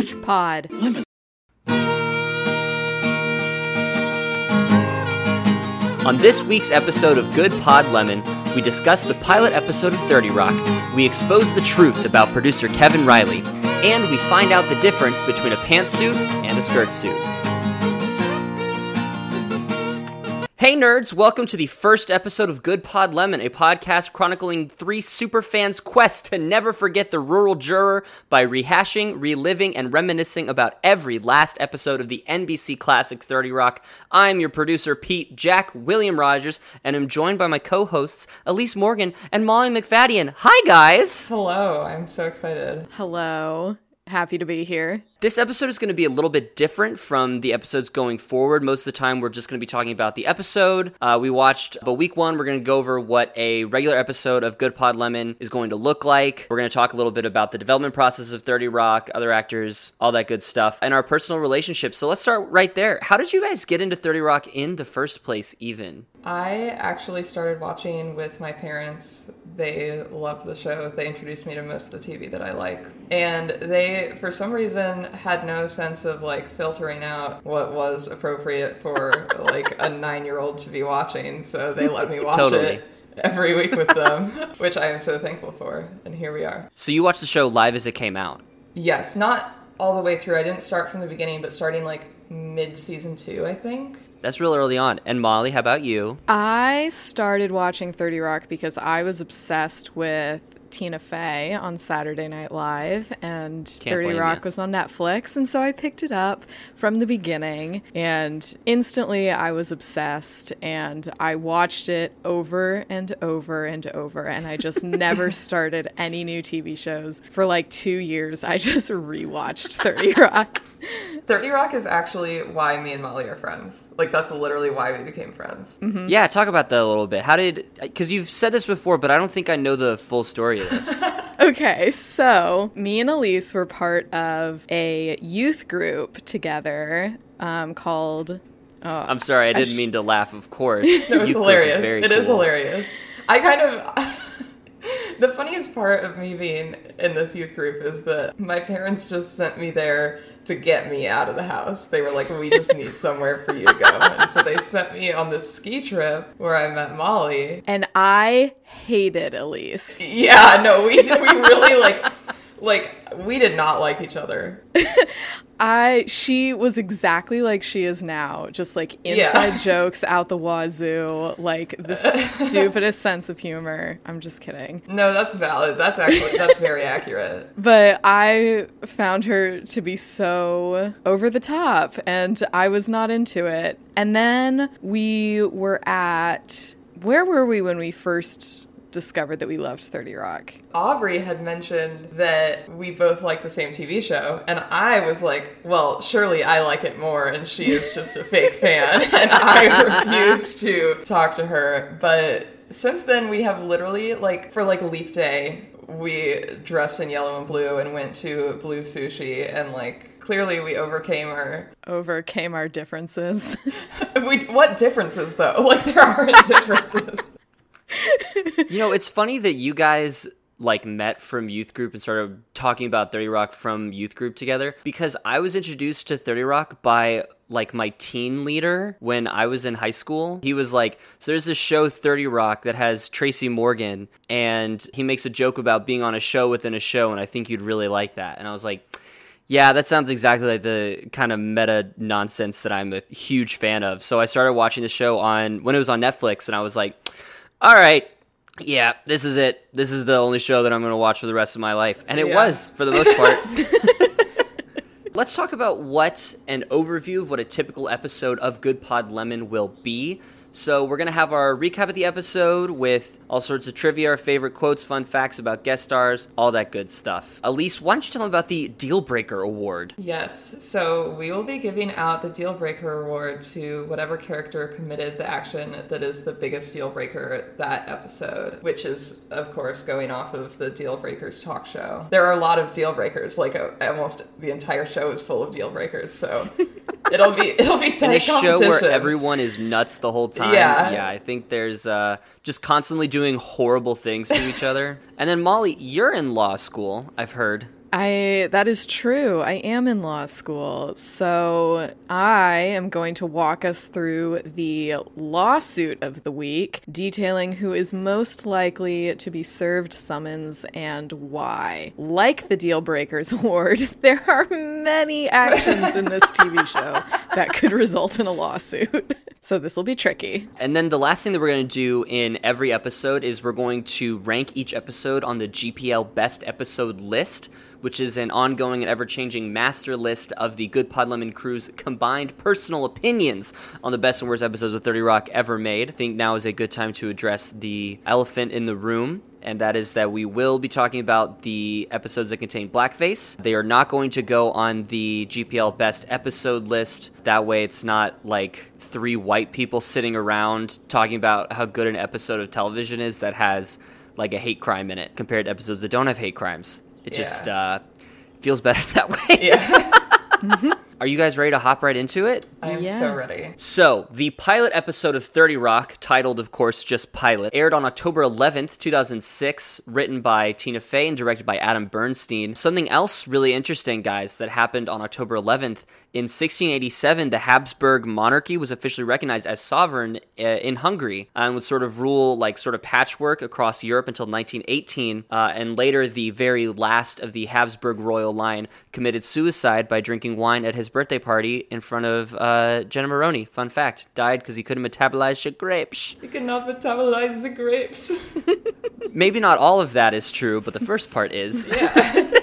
Good Pod. Lemon. On this week's episode of Good Pod Lemon, we discuss the pilot episode of 30 Rock, we expose the truth about producer Kevin Reilly, and we find out the difference between a pantsuit and a skirt suit. Hey nerds, welcome to the first episode of Good Pod Lemon, a podcast chronicling three superfans' quest to never forget the rural juror by rehashing, reliving, and reminiscing about every last episode of the NBC classic 30 Rock. I'm your producer, Pete Jack William Rogers, and I'm joined by my co-hosts, Elise Morgan and Molly McFadden. Hi guys! Hello, I'm so excited. Hello. Happy to be here. This episode is going to be a little bit different from the episodes going forward. Most of the time, we're just going to be talking about the episode uh, we watched. But week one, we're going to go over what a regular episode of Good Pod Lemon is going to look like. We're going to talk a little bit about the development process of 30 Rock, other actors, all that good stuff, and our personal relationships. So let's start right there. How did you guys get into 30 Rock in the first place, even? I actually started watching with my parents. They loved the show. They introduced me to most of the TV that I like. And they, for some reason, had no sense of like filtering out what was appropriate for like a nine year old to be watching. So they let me watch Totally. it every week with them, which I am so thankful for. And here we are. So you watched the show live as it came out. Yes, not all the way through. I didn't start from the beginning, but starting like mid season two, I think. That's real early on. And Molly, how about you? I started watching 30 Rock because I was obsessed with Tina Fey on Saturday Night Live, and 30 Rock ya. was on Netflix. And so I picked it up from the beginning, and instantly I was obsessed. And I watched it over and over and over. And I just never started any new TV shows for like two years. I just rewatched 30 Rock. 30 Rock is actually why me and Molly are friends. Like, that's literally why we became friends. Mm-hmm. Yeah, talk about that a little bit. How did, because you've said this before, but I don't think I know the full story this. Okay, so me and Elise were part of a youth group together um, called. I'm sorry, I didn't sh- mean to laugh, of course. No, it's hilarious. is It is cool. hilarious. I kind of. the funniest part of me being in this youth group is that my parents just sent me there to get me out of the house. They were like, we just need somewhere for you to go. And so they sent me on this ski trip where I met Molly. And I hated Elise. Yeah, no, we did. We really like. Like, we did not like each other. I she was exactly like she is now, just like Yeah. inside jokes out the wazoo, like the stupidest sense of humor. I'm just kidding. No, that's valid. That's actually, that's very accurate. But I found her to be so over the top, and I was not into it. And then we were at where were we when we first discovered that we loved 30 Rock? Aubrey had mentioned that we both like the same TV show, and I was like, well, surely I like it more, and she is just a fake fan. And I refused to talk to her. But since then, we have literally, like, for like Leap Day, we dressed in yellow and blue and went to Blue Sushi, and like, clearly we overcame our. Overcame our differences. We, what differences, though? Like, there aren't differences. You know, it's funny that you guys like met from youth group and started talking about 30 Rock from youth group together because I was introduced to 30 Rock by like my teen leader when I was in high school. He was like, So there's this show 30 Rock that has Tracy Morgan, and he makes a joke about being on a show within a show, and I think you'd really like that. And I was like, yeah, that sounds exactly like the kind of meta nonsense that I'm a huge fan of. So I started watching the show on when it was on Netflix, and I was like, all right, yeah, this is it. This is the only show that I'm going to watch for the rest of my life. And it Yeah. was, for the most part. Let's talk about what an overview of what a typical episode of Good Pod Lemon will be. So, we're going to have our recap of the episode with all sorts of trivia, our favorite quotes, fun facts about guest stars, all that good stuff. Elise, why don't you tell them about the Deal Breaker Award? Yes, so we will be giving out the deal breaker award to whatever character committed the action that is the biggest deal breaker that episode, which is, of course, going off of the Deal Breakers talk show. There are a lot of deal breakers, like uh, almost the entire show is full of deal breakers, so it'll be it'll be In a tight show where everyone is nuts the whole time. Yeah. Yeah, I think there's uh, just constantly doing horrible things to each other. And then, Molly, you're in law school, I've heard. I that is true. I am in law school. So I am going to walk us through the lawsuit of the week, detailing who is most likely to be served summons and why. Like the Deal Breakers Award, there are many actions in this TV show that could result in a lawsuit. So this will be tricky. And then the last thing that we're going to do in every episode is we're going to rank each episode on the GPL Best Episode list, which is an ongoing and ever changing master list of the Good Pod Lemon crew's combined personal opinions on the best and worst episodes of 30 Rock ever made. I think now is a good time to address the elephant in the room and that is that we will be talking about the episodes that contain blackface. They are not going to go on the GPL best episode list. That way, it's not like three white people sitting around talking about how good an episode of television is that has like a hate crime in it compared to episodes that don't have hate crimes. It just uh, feels better that way. Yeah. Are you guys ready to hop right into it? I am Yeah. so ready. So, the pilot episode of 30 Rock, titled, of course, just Pilot, aired on October 11th, 2006, written by Tina Fey and directed by Adam Bernstein. Something else really interesting, guys, that happened on October 11th. In 1687, the Habsburg monarchy was officially recognized as sovereign uh, in Hungary and would sort of rule like sort of patchwork across Europe until 1918. Uh, and later, the very last of the Habsburg royal line committed suicide by drinking wine at his birthday party in front of uh, Jenna Maroney. Fun fact: died because he couldn't metabolize the grapes. You cannot metabolize the grapes. Maybe not all of that is true, but the first part is.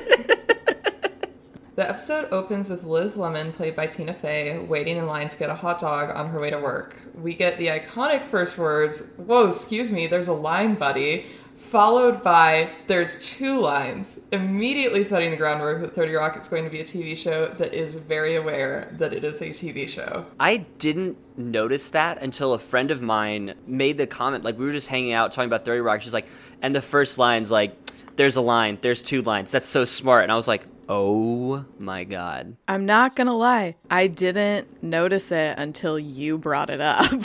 The episode opens with Liz Lemon, played by Tina Fey, waiting in line to get a hot dog on her way to work. We get the iconic first words, Whoa, excuse me, there's a line, buddy, followed by There's two lines, immediately setting the groundwork that 30 Rock is going to be a TV show that is very aware that it is a TV show. I didn't notice that until a friend of mine made the comment. Like we were just hanging out talking about 30 Rock. She's like, and the first line's like, "There's a line. There's two lines. That's so smart." And I was like, "Oh my god." I'm not gonna lie, I didn't notice it until you brought it up.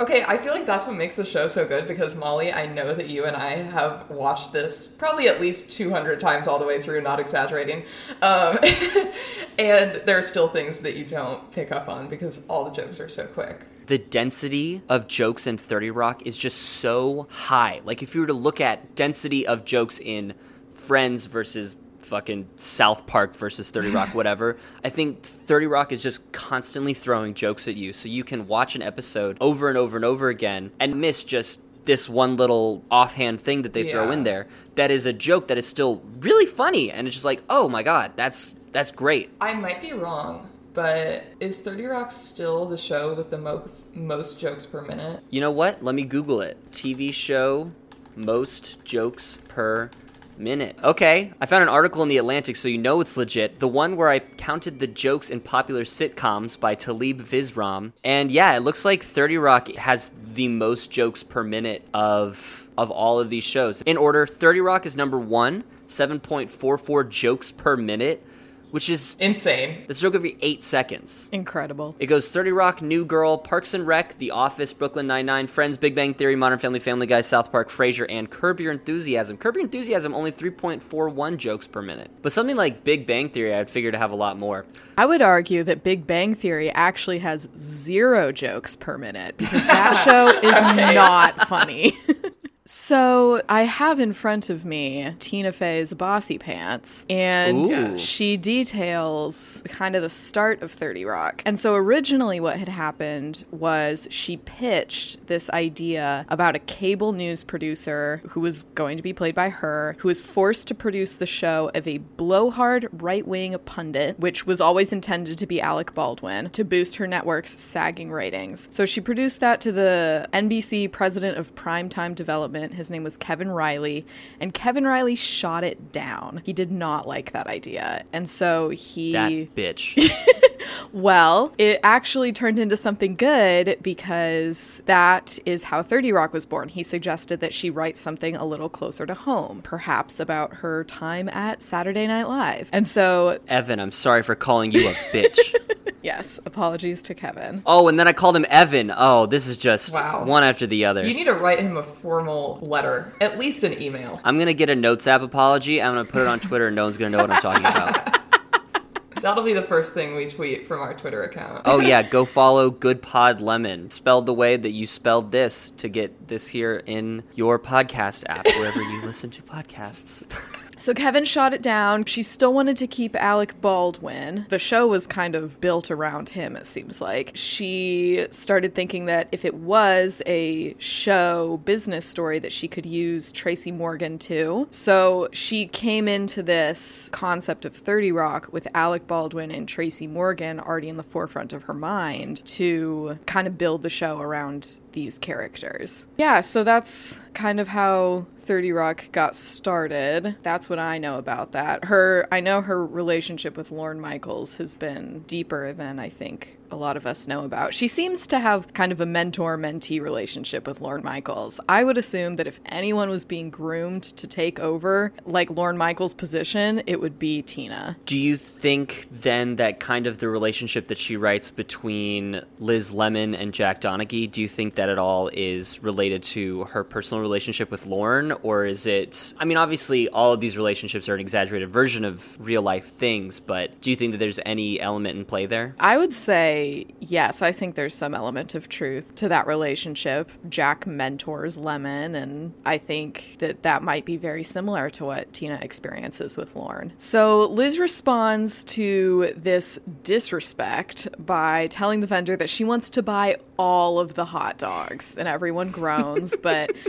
Okay, I feel like that's what makes the show so good because Molly, I know that you and I have watched this probably at least 200 times all the way through, not exaggerating. Um, and there are still things that you don't pick up on because all the jokes are so quick. the density of jokes in 30 Rock is just so high. Like if you were to look at density of jokes in Friends versus fucking South Park versus 30 Rock whatever, I think 30 Rock is just constantly throwing jokes at you so you can watch an episode over and over and over again and miss just this one little offhand thing that they throw in there that is a joke that is still really funny and it's just like, "Oh my god, that's that's great." I might be wrong, but is 30 Rock still the show with the most most jokes per minute? You know what? Let me Google it. TV show most jokes per minute. Okay, I found an article in The Atlantic, so you know it's legit. The one where I counted the jokes in popular sitcoms by Talib Vizram. And yeah, it looks like 30 Rock has the most jokes per minute of of all of these shows. In order, 30 Rock is number one, 7.44 jokes per minute, which is Insane. it's a joke every eight seconds. Incredible. It goes 30 Rock, New Girl, Parks and Rec, The Office, Brooklyn Nine-Nine, Friends, Big Bang Theory, Modern Family, Family Guy, South Park, Frasier, and Curb Your Enthusiasm. Curb Your Enthusiasm only 3.41 jokes per minute. But something like Big Bang Theory, I'd figure to have a lot more. I would argue that Big Bang Theory actually has zero jokes per minute because that show is not funny. So I have in front of me Tina Fey's Bossypants, and Ooh. she details kind of the start of 30 Rock. And so originally, what had happened was she pitched this idea about a cable news producer who was going to be played by her, who was forced to produce the show of a blowhard right wing pundit, which was always intended to be Alec Baldwin, to boost her network's sagging ratings. So she produced that to the NBC president of primetime development. His name was Kevin Reilly, and Kevin Reilly shot it down. He did not like that idea. And so he That bitch. well, it actually turned into something good because that is how 30 Rock was born. He suggested that she write something a little closer to home, perhaps about her time at Saturday Night Live. And so Evan, I'm sorry for calling you a bitch. Yes, apologies to Kevin. Oh, and then I called him Evan. Oh, this is just Wow. one after the other. You need to write him a formal letter, at least an email. I'm gonna get a Notes app apology. I'm gonna put it on Twitter, and no one's gonna know what I'm talking about. That'll be the first thing we tweet from our Twitter account. Oh yeah, go follow Good Pod Lemon, spelled the way that you spelled this to get this here in your podcast app wherever you listen to podcasts. So Kevin shot it down. She still wanted to keep Alec Baldwin. The show was kind of built around him, it seems like. She started thinking that if it was a show business story that she could use Tracy Morgan too. So she came into this concept of 30 Rock with Alec Baldwin and Tracy Morgan already in the forefront of her mind to kind of build the show around these characters. Yeah, so that's kind of how 30 Rock got started. That's what I know about that. Her I know her relationship with Lorne Michaels has been deeper than I think a lot of us know about. She seems to have kind of a mentor-mentee relationship with Lorne Michaels. I would assume that if anyone was being groomed to take over like Lorne Michaels' position, it would be Tina. Do you think then that kind of the relationship that she writes between Liz Lemon and Jack Donaghy, do you think that at all is related to her personal relationship with Lorne? Or is it, I mean, obviously all of these relationships are an exaggerated version of real life things, but do you think that there's any element in play there? I would say yes, I think there's some element of truth to that relationship. Jack mentors Lemon, and I think that that might be very similar to what Tina experiences with Lorne. So Liz responds to this disrespect by telling the vendor that she wants to buy all of the hot dogs, and everyone groans, but.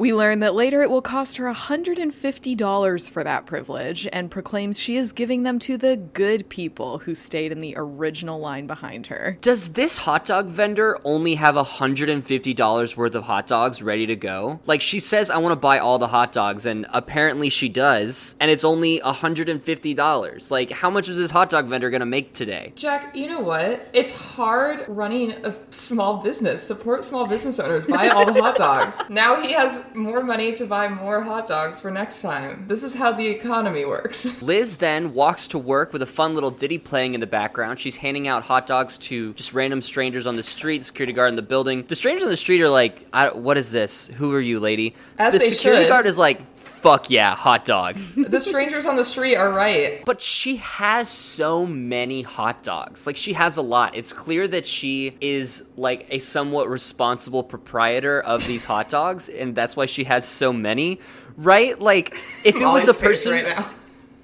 We learn that later it will cost her $150 for that privilege and proclaims she is giving them to the good people who stayed in the original line behind her. Does this hot dog vendor only have $150 worth of hot dogs ready to go? Like, she says, I want to buy all the hot dogs, and apparently she does, and it's only $150. Like, how much is this hot dog vendor going to make today? Jack, you know what? It's hard running a small business. Support small business owners. Buy all the hot dogs. Now he has more money to buy more hot dogs for next time. This is how the economy works. Liz then walks to work with a fun little ditty playing in the background. She's handing out hot dogs to just random strangers on the street, security guard in the building. The strangers on the street are like, I, What is this? Who are you, lady? As the they security should. guard is like, Fuck yeah, hot dog. the strangers on the street are right. But she has so many hot dogs. Like she has a lot. It's clear that she is like a somewhat responsible proprietor of these hot dogs and that's why she has so many. Right? Like if it was a person right now.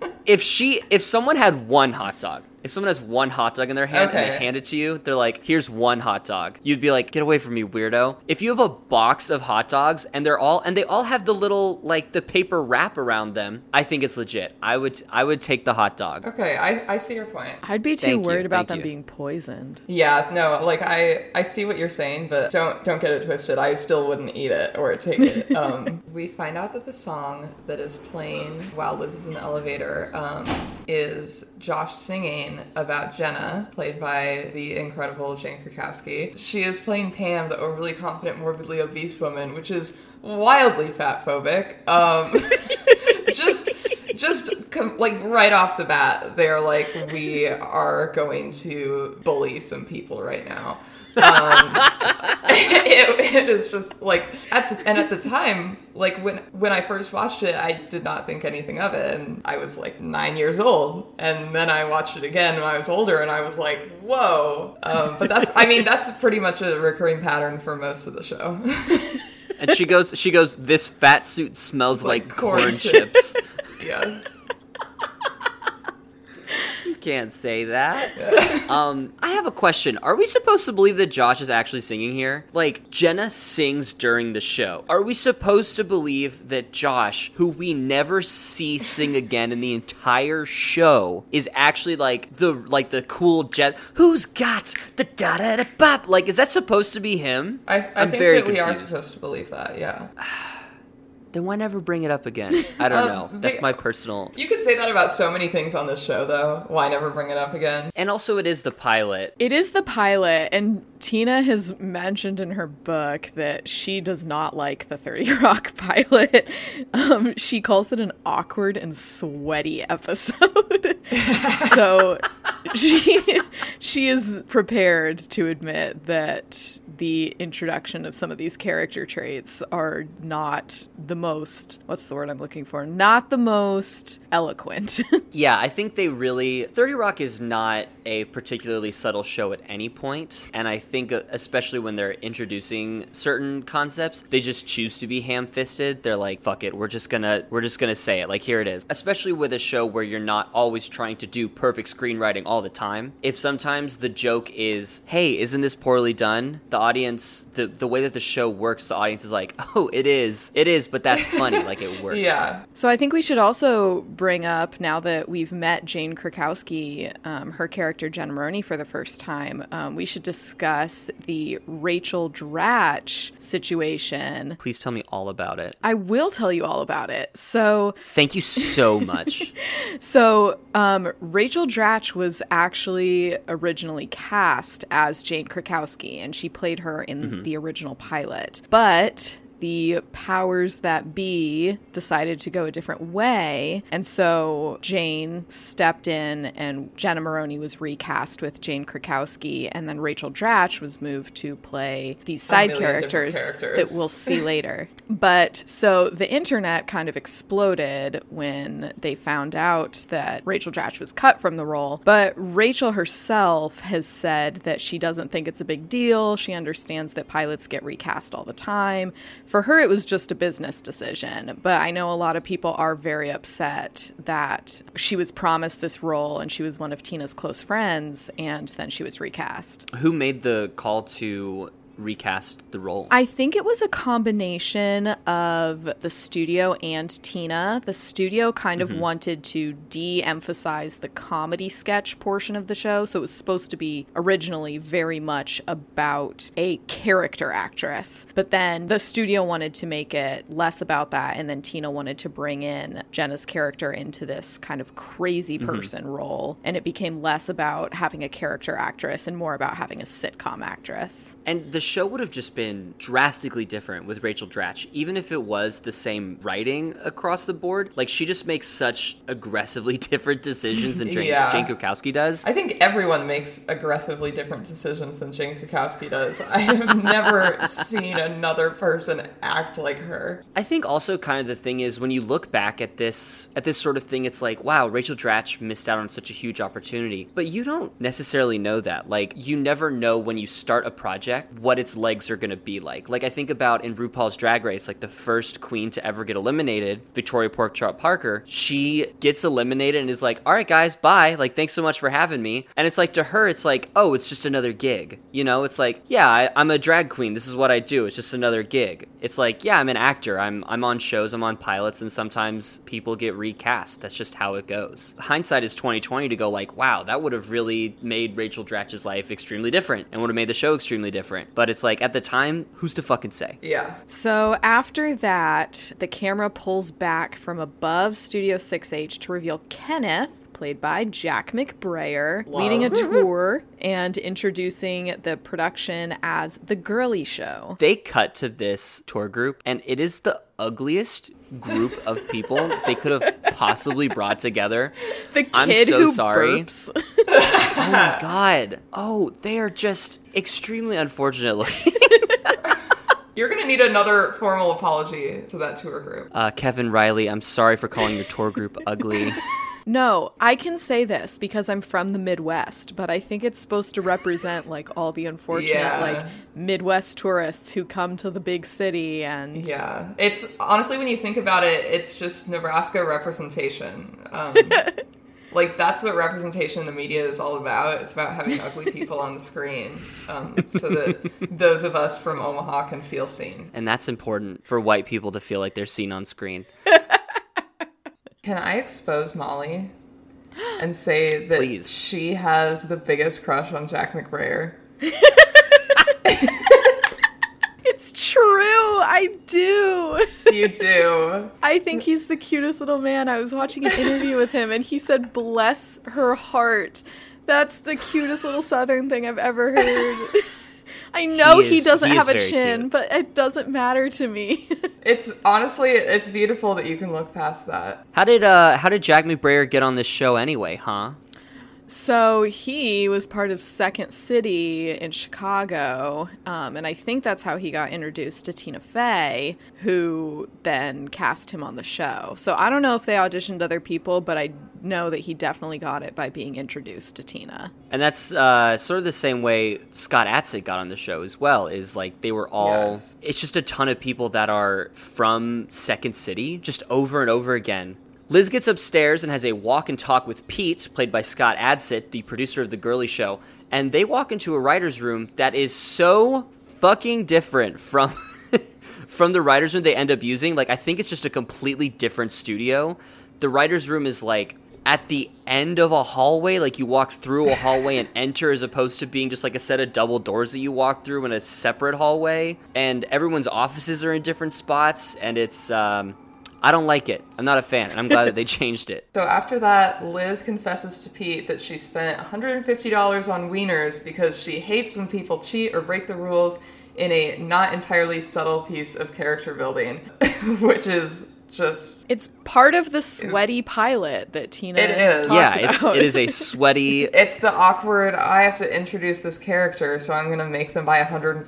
if she if someone had one hot dog if someone has one hot dog in their hand and they hand it to you, they're like, "Here's one hot dog." You'd be like, "Get away from me, weirdo!" If you have a box of hot dogs and they're all and they all have the little like the paper wrap around them, I think it's legit. I would I would take the hot dog. Okay, I, I see your point. I'd be too Thank you, worried about thank them you. being poisoned. Yeah, no, like I I see what you're saying, but don't don't get it twisted. I still wouldn't eat it or take it. Um, we find out that the song that is playing while Liz is in the elevator um, is Josh singing about Jenna, played by the incredible Jane Krakowski. She is playing Pam, the overly confident, morbidly obese woman, which is wildly fat phobic. Um, just just com- like right off the bat they're like we are going to bully some people right now it, it is just like at the, and at the time like when when i first watched it i did not think anything of it and i was like nine years old. And then i watched it again when i was older and i was like whoa. Um, but that's i mean that's pretty much a recurring pattern for most of the show. And she goes she goes, "This fat suit smells like, like corn, corn chips." yes Can't say that. Um, I have a question. Are we supposed to believe that Josh is actually singing here? Like, Jenna sings during the show. Are we supposed to believe that Josh, who we never see sing again in the entire show, is actually like the like the cool jet? Who's got the da da da bop? Like, is that supposed to be him? I, I I'm think very that we are supposed to believe that, yeah. Then why never bring it up again? I don't Um, know. That's my personal. You could say that about so many things on this show, though. Why never bring it up again? And also, it is the pilot. It is the pilot, and Tina has mentioned in her book that she does not like the 30 Rock pilot. Um, she calls it an awkward and sweaty episode. so she she is prepared to admit that the introduction of some of these character traits are not the most what's the word I'm looking for? Not the most eloquent. Yeah, I think they really 30 Rock is not a particularly subtle show at any point, and I think uh, especially when they're introducing certain concepts, they just choose to be ham-fisted. They're like, "Fuck it, we're just going to we're just going to say it. Like here it is." Especially with a show where you're not always trying to do perfect screenwriting all the time. If sometimes the joke is, "Hey, isn't this poorly done?" The audience the the way that the show works, the audience is like, "Oh, it is. It is, but that's funny. like it works." Yeah. So I think we should also bring up now that we've met Jane Krakowski, um, her character Jen Maroney for the first time. Um, we should discuss the Rachel Dratch situation. Please tell me all about it. I will tell you all about it. So, Thank you so much. so um, Rachel Dratch was actually originally cast as Jane Krakowski, and she played her in the original pilot. But the powers that be decided to go a different way. And so Jane stepped in and Jenna Maroney was recast with Jane Krakowski. And then Rachel Dratch was moved to play these side characters, characters. that we'll see later. But so the internet kind of exploded when they found out that Rachel Dratch was cut from the role. But Rachel herself has said that she doesn't think it's a big deal. She understands that pilots get recast all the time. For her, it was just a business decision. But I know a lot of people are very upset that she was promised this role and she was one of Tina's close friends and then she was recast. Who made the call to recast the role? I think it was a combination of the studio and Tina. The studio kind of mm-hmm. wanted to de emphasize the comedy sketch portion of the show. So it was supposed to be originally very much about a character actress. But then the studio wanted to make it less about that. And then Tina wanted to bring in Jenna's character into this kind of crazy mm-hmm. person role. And it became less about having a character actress and more about having a sitcom actress. And the show would have just been drastically different with Rachel Dratch, even if it was the same writing across the board. Like she just makes such aggressively different decisions than Jane, Yeah. Jane Krakowski does. I think everyone makes aggressively different decisions than Jane Krakowski does. I have never seen another person act like her. I think also kind of the thing is when you look back at this at this sort of thing, it's like, wow, Rachel Dratch missed out on such a huge opportunity. But you don't necessarily know that. Like you never know when you start a project what its legs are gonna be like. Like I think about in RuPaul's Drag Race, like the first queen to ever get eliminated, Victoria Porkchop Parker, she gets eliminated and is like, All right guys, bye. Like thanks so much for having me. And it's like to her, it's like, oh, it's just another gig. You know, it's like, yeah, I, I'm a drag queen. This is what I do. It's just another gig. It's like, yeah, I'm an actor. I'm I'm on shows, I'm on pilots, and sometimes people get recast. That's just how it goes. Hindsight is 2020 to go like, wow, that would have really made Rachel Dratch's life extremely different and would have made the show extremely different. But it's like at the time, who's to fucking say? Yeah. So after that, the camera pulls back from above Studio 6H to reveal Kenneth, played by Jack McBrayer, Love. leading a tour and introducing the production as The Girly Show. They cut to this tour group, and it is the ugliest group of people they could have possibly brought together. The kid I'm so who sorry. burps. Oh my god. Oh, they are just extremely unfortunate looking. You're gonna need another formal apology to that tour group. Uh, Kevin Reilly, I'm sorry for calling your tour group ugly. No, I can say this because I'm from the Midwest, but I think it's supposed to represent like all the unfortunate Yeah. like Midwest tourists who come to the big city and Yeah. It's honestly, when you think about it, it's just Nebraska representation. Um, like, that's what representation in the media is all about. It's about having ugly people on the screen um, so that those of us from Omaha can feel seen. And that's important for white people to feel like they're seen on screen. Can I expose Molly and say that Please. she has the biggest crush on Jack McBrayer? It's true. I do. You do. I think he's the cutest little man. I was watching an interview with him and he said, Bless her heart. That's the cutest little southern thing I've ever heard. I know He he, doesn't he have a chin, cute. but it doesn't matter to me. It's honestly, it's beautiful that you can look past that. How did uh how did Jack McBrayer get on this show anyway, huh? So he was part of Second City in Chicago, um, and I think that's how he got introduced to Tina Fey, who then cast him on the show. So I don't know if they auditioned other people, but I know that he definitely got it by being introduced to Tina. And that's uh, sort of the same way Scott Adsit got on the show as well. Is like they were all. Yes. It's just a ton of people that are from Second City, just over and over again. Liz gets upstairs and has a walk and talk with Pete, played by Scott Adsit, the producer of The Girly Show. And they walk into a writer's room that is so fucking different from. from the writer's room they end up using. Like, I think it's just a completely different studio. The writer's room is like at the end of a hallway, like you walk through a hallway and enter, as opposed to being just like a set of double doors that you walk through in a separate hallway. And everyone's offices are in different spots, and it's. Um, I don't like it. I'm not a fan, and I'm glad that they changed it. So after that, Liz confesses to Pete that she spent $150 on wieners because she hates when people cheat or break the rules in a not entirely subtle piece of character building, which is just It's part of the sweaty pilot that Tina It has is. talked Yeah, it's about. it is a sweaty. it's the awkward I have to introduce this character, so I'm gonna make them buy $150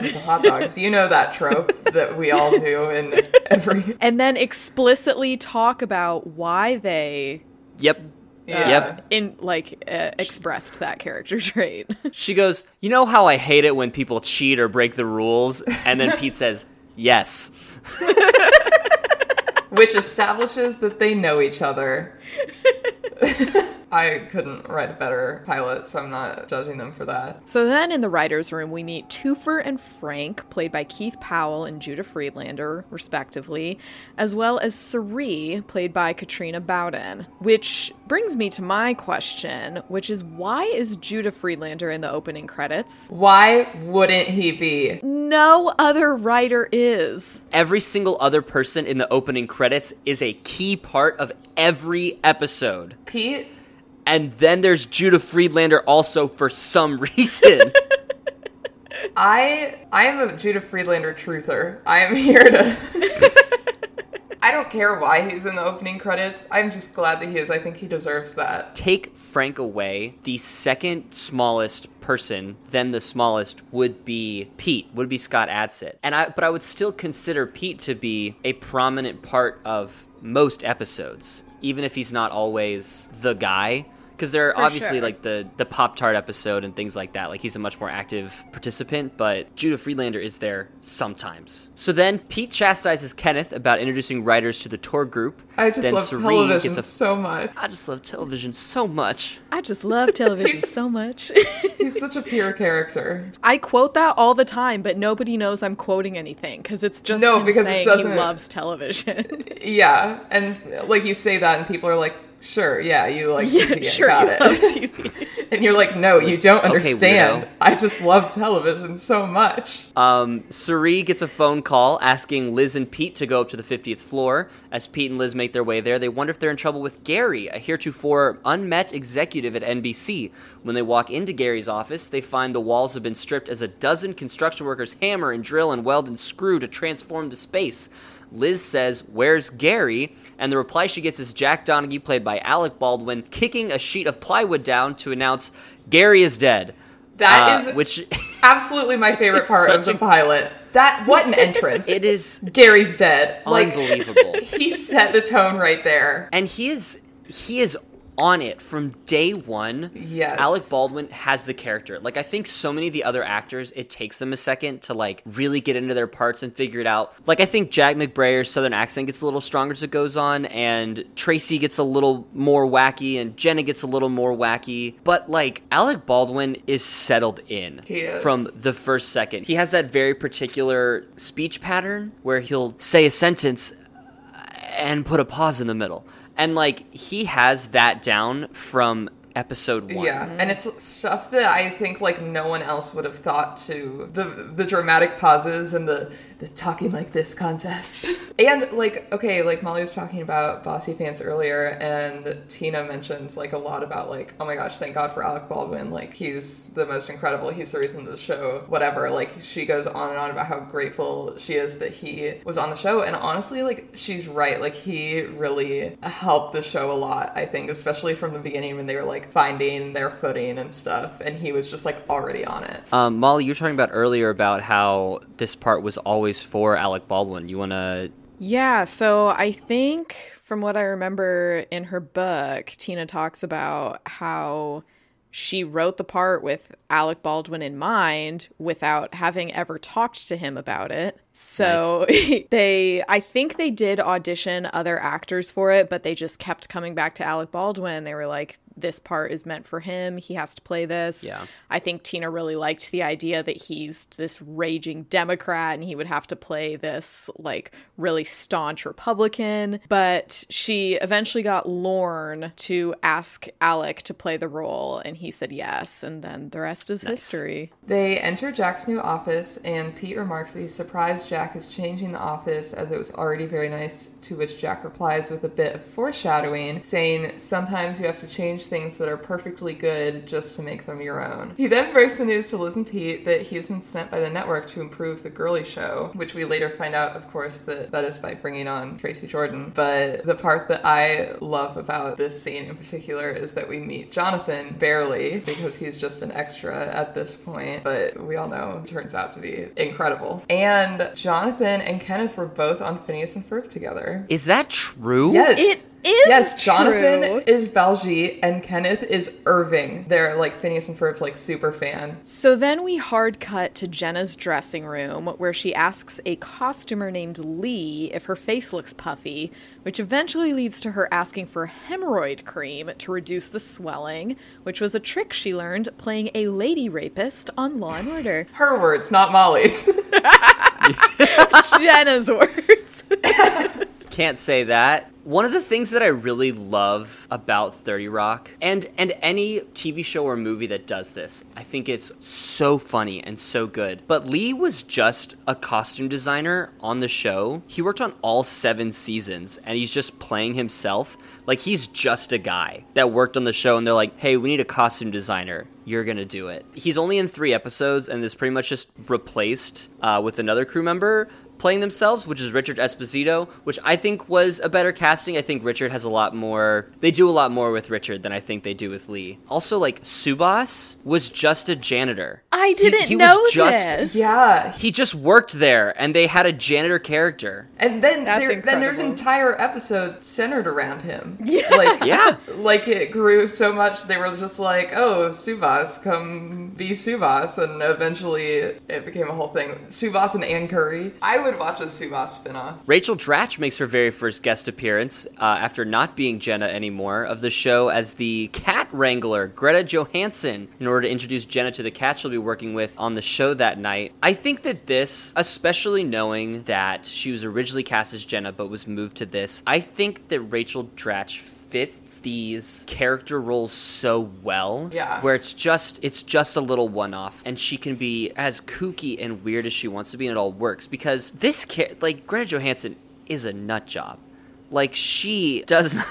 worth of hot dogs. you know that trope that we all do in every and then explicitly talk about why they Yep. Yeah. Yep. in like uh, expressed that character trait. She goes, You know how I hate it when people cheat or break the rules? And then Pete says, Yes. Which establishes that they know each other. I couldn't write a better pilot, so I'm not judging them for that. so then in the writers' room, we meet Toofer and Frank, played by Keith Powell and Judah Friedlander, respectively, as well as Cerie, played by Katrina Bowden. Which brings me to my question, which is why is Judah Friedlander in the opening credits? Why wouldn't he be? No other writer is. Every single other person in the opening credits is a key part of every episode. Pete? And then there's Judah Friedlander also for some reason. I I am a Judah Friedlander truther. I am here to I don't care why he's in the opening credits. I'm just glad that he is. I think he deserves that. Take Frank away, the second smallest person, then the smallest would be Pete, would be Scott Adsit. And I but I would still consider Pete to be a prominent part of most episodes, even if he's not always the guy. Because there are For obviously sure. like the the Pop Tart episode and things like that. Like he's a much more active participant, but Judah Friedlander is there sometimes. So then Pete chastises Kenneth about introducing writers to the tour group. I just Then love Serene television gets a so much. I just love television so much. I just love television He's- so much. He's such a pure character. I quote that all the time, but nobody knows I'm quoting anything because it's just No, him because it he doesn't- loves television. Yeah, and like you say that, and people are like, "Sure, yeah, you like yeah, TV, I sure, got you it." love TV. and you're like, "No, you don't understand. weirdo. I just love television so much." Um, Cerie gets a phone call asking Liz and Pete to go up to the 50th floor. As Pete and Liz make their way there, they wonder if they're in trouble with Gary, a heretofore unmet executive at NBC. When they walk into Gary's office, they find the walls have been stripped as a dozen construction workers hammer and drill and weld and screw to transform the space. Liz says, Where's Gary? And the reply she gets is Jack Donaghy, played by Alec Baldwin, kicking a sheet of plywood down to announce Gary is dead. That Uh, is which absolutely my favorite part of the a- pilot. That what an entrance! it is Gary's dead. Like unbelievable. he set the tone right there. and he is he is on it from day one. Yes. Alec Baldwin has the character. Like I think so many of the other actors, it takes them a second to like really get into their parts and figure it out. Like I think Jack McBrayer's southern accent gets a little stronger as it goes on, and Tracy gets a little more wacky, and Jenna gets a little more wacky. But like Alec Baldwin is settled in is. from the first second. He has that very particular speech pattern where he'll say a sentence and put a pause in the middle. And like he has that down from episode one. Yeah, and mm-hmm. it's stuff that I think like no one else would have thought to the the dramatic pauses and the the talking like this contest. and like, okay, like Molly was talking about Bossypants earlier, and Tina mentions like a lot about like, oh my gosh, thank God for Alec Baldwin. Like he's the most incredible. He's the reason the show, whatever. Like she goes on and on about how grateful she is that he was on the show. And honestly, like she's right. Like he really helped the show a lot, I think, especially from the beginning when they were like finding their footing and stuff. And he was just like already on it. Um, Molly, you were talking about earlier about how this part was always for Alec Baldwin. You want to Yeah, so I think from what I remember in her book, Tina talks about how she wrote the part with Alec Baldwin in mind without having ever talked to him about it. So they, I think they did audition other actors for it, but they just kept coming back to Alec Baldwin. They were like, this part is meant for him. He has to play this. Yeah. I think Tina really liked the idea that he's this raging Democrat and he would have to play this like really staunch Republican. But she eventually got Lorne to ask Alec to play the role and he said yes. And then the rest is history. They enter Jack's new office, and Pete remarks that he's surprised Jack is changing the office as it was already very nice, to which Jack replies with a bit of foreshadowing, saying, Sometimes you have to change things that are perfectly good just to make them your own. He then breaks the news to Liz and Pete that he has been sent by the network to improve the girly show, which we later find out, of course, that that is by bringing on Tracy Jordan. But the part that I love about this scene in particular is that we meet Jonathan barely because he's just an extra at this point, but we all know it turns out to be incredible. And Jonathan and Kenneth were both on Phineas and Ferb together. Is that true? Yes. It is Yes, Jonathan true. is Baljeet and Kenneth is Irving. They're like Phineas and Ferb's like super fan. So then we hard cut to Jenna's dressing room where she asks a costumer named Lee if her face looks puffy, which eventually leads to her asking for hemorrhoid cream to reduce the swelling, which was a trick she learned playing a lady rapist on Law and Order. Her words, not Molly's. Jenna's words. Can't say that. One of the things that I really love about 30 Rock and and any TV show or movie that does this, I think it's so funny and so good. But Lee was just a costume designer on the show. He worked on all 7 seasons and he's just playing himself. Like he's just a guy that worked on the show and they're like, "Hey, we need a costume designer. You're to do it." He's only in 3 episodes and is pretty much just replaced uh, with another crew member playing themselves, which is Richard Esposito, which I think was a better casting. I think Richard has a lot more. They do a lot more with Richard than I think they do with Lee. Also, like Subhas was just a janitor. I didn't know he know was just- this. yeah. He just worked there, and they had a janitor character. And then there, then there's an entire episode centered around him. Yeah. Like Yeah. like it grew so much they were just like, "Oh, Subhas, come be Subhas," and eventually it became a whole thing. Subhas and Ann Curry. I would watch a Subhas spinoff. Rachel Dratch makes her very first guest appearance uh, after not being Jenna anymore of the show as the cat wrangler, Greta Johansson, in order to introduce Jenna to the cats she'll be working with on the show that night. I think that this, especially knowing that she was originally cast as Jenna but was moved to this, I think that Rachel Dratch fits these character roles so well Yeah. where it's just it's just a little one-off and she can be as kooky and weird as she wants to be and it all works because this cha- like Greta Johansson is a nut job. Like she does not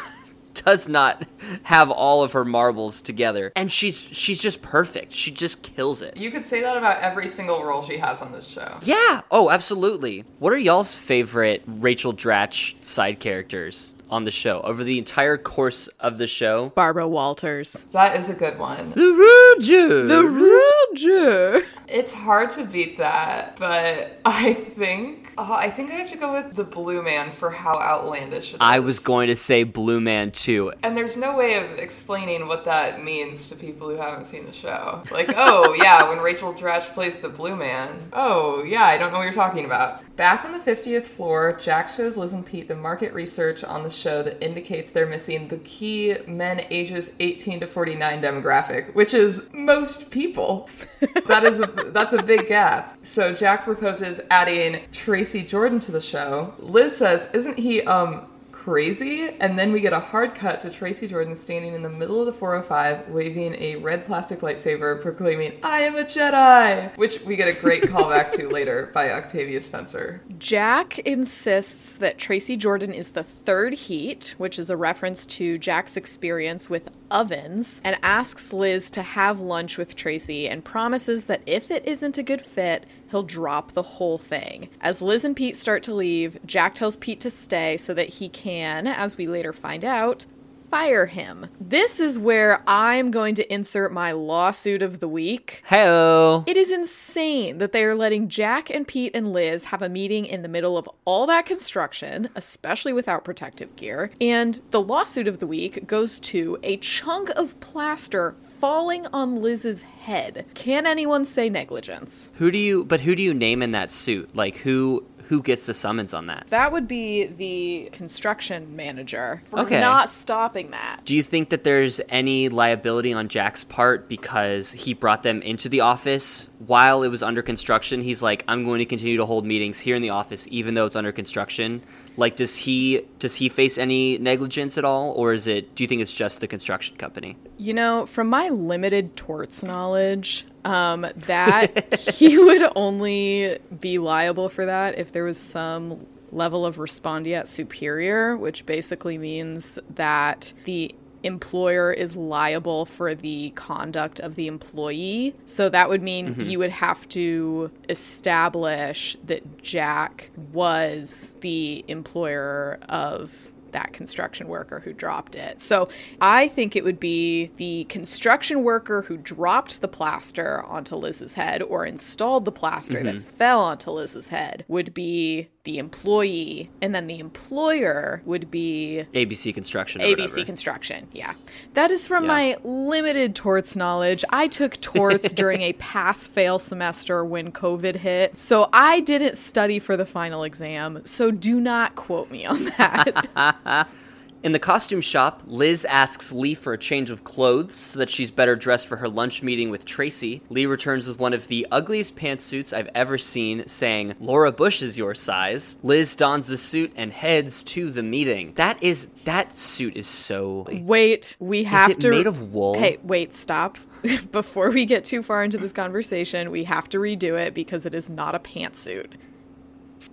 does not have all of her marbles together and she's she's just perfect. She just kills it. You could say that about every single role she has on this show. yeah. Oh absolutely. What are y'all's favorite Rachel Dratch side characters on the show over the entire course of the show Barbara Walters. That is a good one. the Rouge. The Roger. It's hard to beat that, but I think oh, I think I have to go with the Blue Man for how outlandish it is. I was going to say Blue Man too. And there's no way of explaining what that means to people who haven't seen the show. Like, oh, yeah, when Rachel Dratch plays the Blue Man. Oh, yeah, I don't know what you're talking about. Back on the 50th floor, Jack shows Liz and Pete the market research on the show that indicates they're missing the key men ages 18 to 49 demographic, which is most people. that is a, that's a big gap. So Jack proposes adding Tracy Jordan to the show. Liz says, "Isn't he um crazy. And then we get a hard cut to Tracy Jordan standing in the middle of the 405 waving a red plastic lightsaber proclaiming, I am a Jedi! Which we get a great callback to later by Octavia Spencer. Jack insists that Tracy Jordan is the third heat, which is a reference to Jack's experience with ovens, and asks Liz to have lunch with Tracy and promises that if it isn't a good fit, he'll drop the whole thing. As Liz and Pete start to leave, Jack tells Pete to stay so that he can, as we later find out, fire him. This is where I'm going to insert my lawsuit of the week. Hello. It is insane that they are letting Jack and Pete and Liz have a meeting in the middle of all that construction, especially without protective gear. And the lawsuit of the week goes to a chunk of plaster falling on Liz's head. Can anyone say negligence? Who do you? But who do you name in that suit? Like who? Who gets the summons on that? That would be the construction manager for Okay. not stopping that. Do you think that there's any liability on Jack's part because he brought them into the office while it was under construction? He's like, I'm going to continue to hold meetings here in the office even though it's under construction. Like, does he does he face any negligence at all, or is it? Do you think it's just the construction company? You know, from my limited torts knowledge, um, that he would only be liable for that if there was some level of respondeat superior, which basically means that the employer is liable for the conduct of the employee. So that would mean mm-hmm. you would have to establish that Jack was the employer of that construction worker who dropped it. So I think it would be the construction worker who dropped the plaster onto Liz's head or installed the plaster that mm-hmm. fell onto Liz's head would be the employee, and then the employer would be ABC Construction. ABC whatever. Construction. Yeah. That is from Yeah. my limited torts knowledge. I took torts during a pass fail semester when COVID hit. So I didn't study for the final exam. So do not quote me on that. In the costume shop, Liz asks Lee for a change of clothes so that she's better dressed for her lunch meeting with Tracy. Lee returns with one of the ugliest pantsuits I've ever seen, saying, Laura Bush is your size. Liz dons the suit and heads to the meeting. That is, that suit is so. wait, we have it to. made of wool? Hey, wait, stop. Before we get too far into this conversation, we have to redo it because it is not a pantsuit.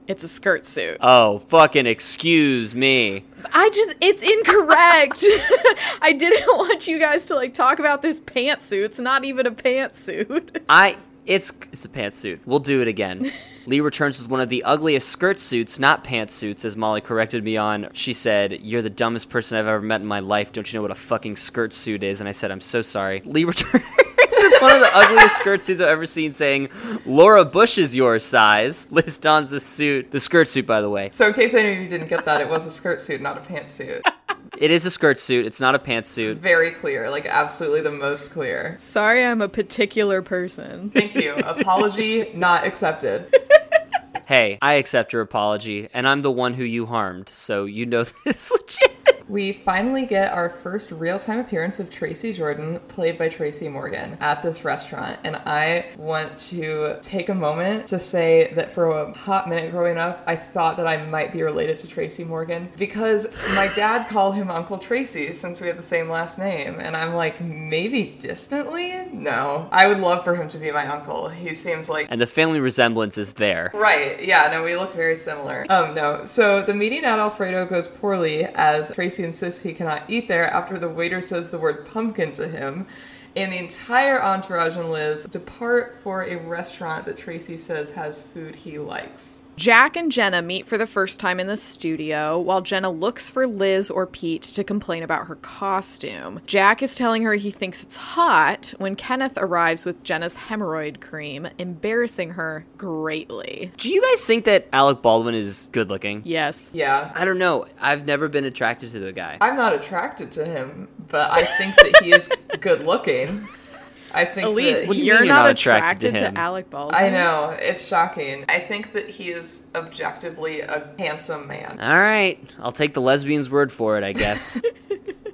It's a skirt suit. Oh, fucking excuse me. I just it's incorrect. I didn't want you guys to like talk about this pantsuit. It's not even a pantsuit. I. It's it's a pantsuit. We'll do it again. Lee returns with one of the ugliest skirt suits, not pantsuits, as Molly corrected me on. She said, "You're the dumbest person I've ever met in my life. Don't you know what a fucking skirt suit is?" And I said, "I'm so sorry." Lee returns with one of the ugliest skirt suits I've ever seen, saying, "Laura Bush is your size." Liz dons the suit, the skirt suit, by the way. So in case any of you didn't get that, it was a skirt suit, not a pantsuit. It is a skirt suit. It's not a pantsuit. Very clear, like absolutely the most clear. Sorry, I'm a particular person. Thank you. Apology not accepted. Hey, I accept your apology, and I'm the one who you harmed, so you know this legit. We finally get our first real time appearance of Tracy Jordan, played by Tracy Morgan, at this restaurant. And I want to take a moment to say that for a hot minute growing up, I thought that I might be related to Tracy Morgan because my dad called him Uncle Tracy since we had the same last name. And I'm like, maybe distantly? No. I would love for him to be my uncle. He seems like And the family resemblance is there. Right. Yeah. No, we look very similar. Um. No. So the meeting at Alfredo goes poorly as Tracy insists he cannot eat there after the waiter says the word pumpkin to him. And the entire entourage and Liz depart for a restaurant that Tracy says has food he likes. Jack and Jenna meet for the first time in the studio while Jenna looks for Liz or Pete to complain about her costume. Jack is telling her he thinks it's hot when Kenneth arrives with Jenna's hemorrhoid cream, embarrassing her greatly. Do you guys think that Alec Baldwin is good looking? Yes. Yeah. I don't know. I've never been attracted to the guy. I'm not attracted to him, but I think that he is good looking. I think Elise, that you you're not, not attracted, attracted to to. Alec Baldwin. I know it's shocking. I think that he is objectively a handsome man. All right, I'll take the lesbian's word for it, I guess.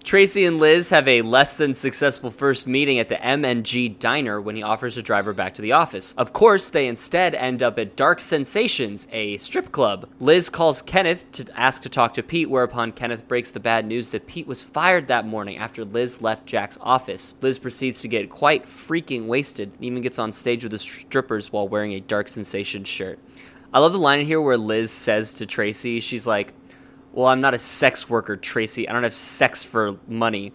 Tracy and Liz have a less than successful first meeting at the MNG diner when he offers to drive her back to the office. Of course, they instead end up at Dark Sensations, a strip club. Liz calls Kenneth to ask to talk to Pete, whereupon Kenneth breaks the bad news that Pete was fired that morning after Liz left Jack's office. Liz proceeds to get quite freaking wasted, and even gets on stage with the strippers while wearing a Dark Sensation shirt. I love the line in here where Liz says to Tracy, she's like, Well, I'm not a sex worker, Tracy. I don't have sex for money.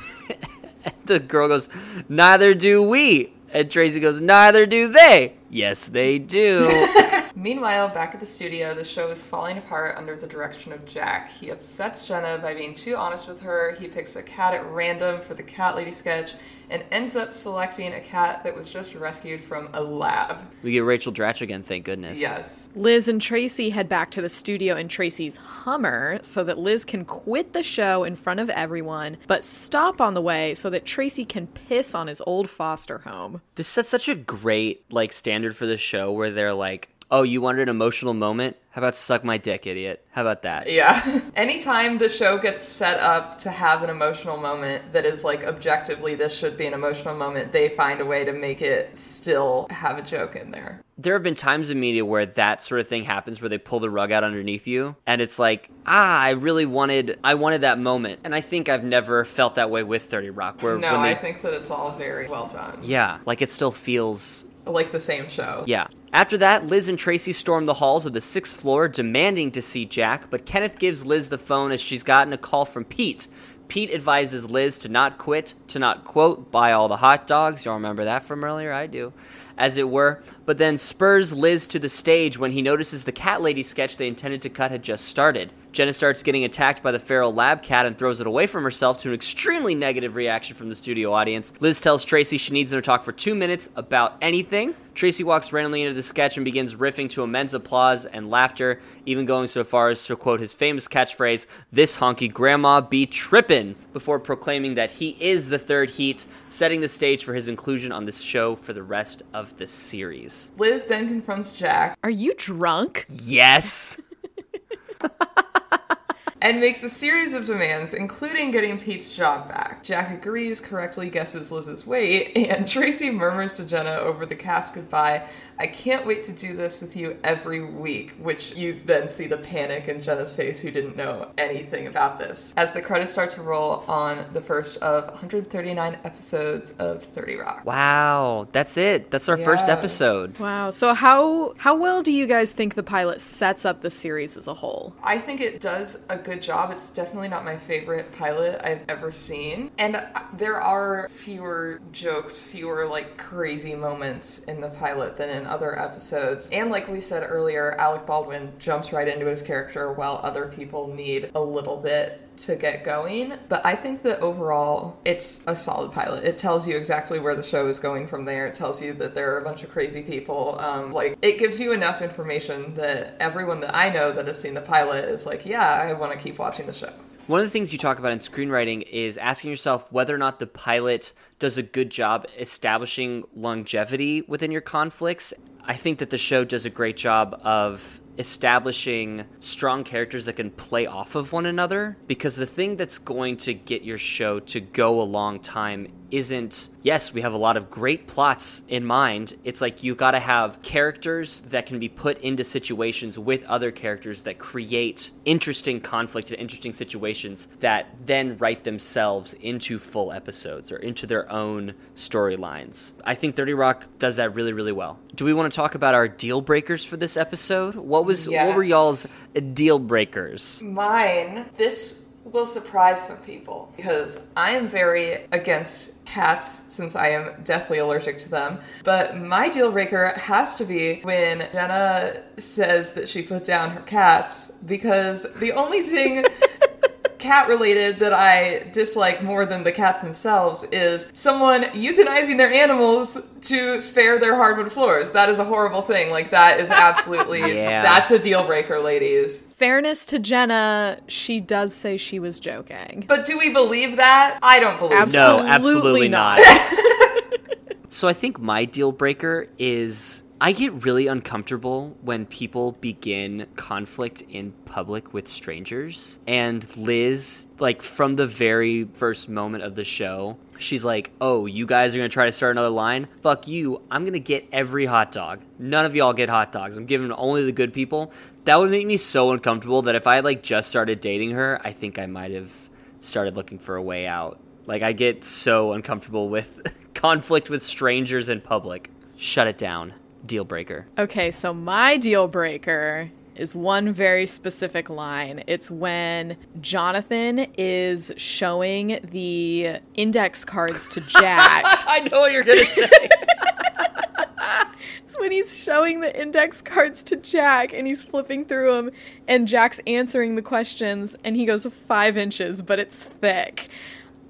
the girl goes, Neither do we. And Tracy goes, Neither do they. Yes, they do. Meanwhile, back at the studio, the show is falling apart under the direction of Jack. He upsets Jenna by being too honest with her. He picks a cat at random for the cat lady sketch and ends up selecting a cat that was just rescued from a lab. we get Rachel Dratch again, thank goodness. Yes. Liz and Tracy head back to the studio in Tracy's Hummer so that Liz can quit the show in front of everyone, but stop on the way so that Tracy can piss on his old foster home. This sets such a great like standard for the show where they're like, "Oh, you wanted an emotional moment? How about suck my dick, idiot? How about that?" Yeah. Anytime the show gets set up to have an emotional moment that is like objectively this should be an emotional moment, they find a way to make it still have a joke in there. There have been times in media where that sort of thing happens where they pull the rug out underneath you and it's like, "Ah, I really wanted I wanted that moment." And I think I've never felt that way with 30 Rock where No, when they I think that it's all very well done. Yeah, like it still feels Like the same show. Yeah. After that, Liz and Tracy storm the halls of the sixth floor, demanding to see Jack, but Kenneth gives Liz the phone as she's gotten a call from Pete. Pete advises Liz to not quit, to not, quote, buy all the hot dogs. Y'all remember that from earlier? I do. As it were, but then spurs Liz to the stage when he notices the cat lady sketch they intended to cut had just started. Jenna starts getting attacked by the feral lab cat and throws it away from herself to an extremely negative reaction from the studio audience. Liz tells Tracy she needs them to talk for two minutes about anything. Tracy walks randomly into the sketch and begins riffing to immense applause and laughter, even going so far as to quote his famous catchphrase, This honky grandma be trippin', before proclaiming that he is the third heat, setting the stage for his inclusion on this show for the rest of the series. Liz then confronts Jack Are you drunk? Yes! and makes a series of demands, including getting Pete's job back. Jack agrees, correctly guesses Liz's weight, and Tracy murmurs to Jenna over the cast goodbye, I can't wait to do this with you every week, which you then see the panic in Jenna's face, who didn't know anything about this. As the credits start to roll on the first of 139 episodes of 30 Rock. Wow, that's it. That's our first episode. Wow. So how how well do you guys think the pilot sets up the series as a whole? I think it does a good job. It's definitely not my favorite pilot I've ever seen. And there are fewer jokes, fewer like crazy moments in the pilot than in other episodes. And like we said earlier, Alec Baldwin jumps right into his character while other people need a little bit to get going. But I think that overall, it's a solid pilot. It tells you exactly where the show is going from there. It tells you that there are a bunch of crazy people. Um, like, it gives you enough information that everyone that I know that has seen the pilot is like, yeah, I want to keep watching the show. One of the things you talk about in screenwriting is asking yourself whether or not the pilot does a good job establishing longevity within your conflicts. I think that the show does a great job of establishing strong characters that can play off of one another because the thing that's going to get your show to go a long time isn't yes we have a lot of great plots in mind. It's like you got to have characters that can be put into situations with other characters that create interesting conflict and interesting situations that then write themselves into full episodes or into their own storylines. I think 30 rock does that really really well. Do we want to talk about our deal breakers for this episode? What was what were y'all's deal breakers? Mine, this will surprise some people because I am very against cats since I am deathly allergic to them. But my deal breaker has to be when Jenna says that she put down her cats because the only thing cat related that I dislike more than the cats themselves is someone euthanizing their animals to spare their hardwood floors. That is a horrible thing. Like that is absolutely Yeah. that's a deal breaker, ladies. Fairness to Jenna, she does say she was joking. But do we believe that? I don't believe Absolutely No, that. absolutely not. not. so I think my deal breaker is I get really uncomfortable when people begin conflict in public with strangers. And Liz, like from the very first moment of the show, she's like, "Oh, you guys are going to try to start another line? Fuck you. I'm going to get every hot dog. None of y'all get hot dogs. I'm giving only the good people." That would make me so uncomfortable that if I like just started dating her, I think I might have started looking for a way out. Like I get so uncomfortable with conflict with strangers in public. Shut it down. Deal breaker. Okay, so my deal breaker is one very specific line. It's when Jonathan is showing the index cards to Jack. I know what you're gonna say. it's when he's showing the index cards to Jack and he's flipping through them, and Jack's answering the questions, and he goes five inches, but it's thick.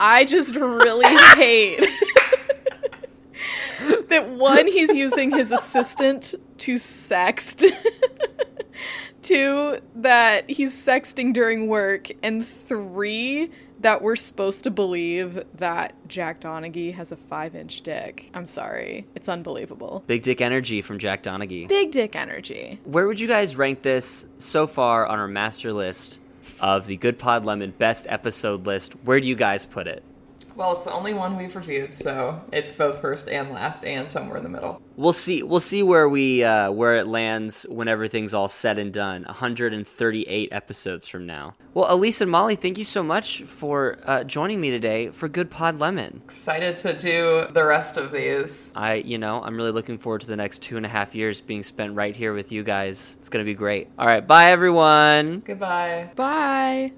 I just really hate that one, he's using his assistant to sext. Two, that he's sexting during work. And three, that we're supposed to believe that Jack Donaghy has a five inch dick. I'm sorry. It's unbelievable. Big dick energy from Jack Donaghy. Big dick energy. Where would you guys rank this so far on our master list of the Good Pod Lemon best episode list? Where do you guys put it? Well, it's the only one we've reviewed, so it's both first and last, and somewhere in the middle. We'll see. We'll see where we uh, where it lands when everything's all said and done. 138 episodes from now. Well, Elise and Molly, thank you so much for uh, joining me today for Good Pod Lemon. Excited to do the rest of these. I, you know, I'm really looking forward to the next two and a half years being spent right here with you guys. It's gonna be great. All right, bye everyone. Goodbye. Bye.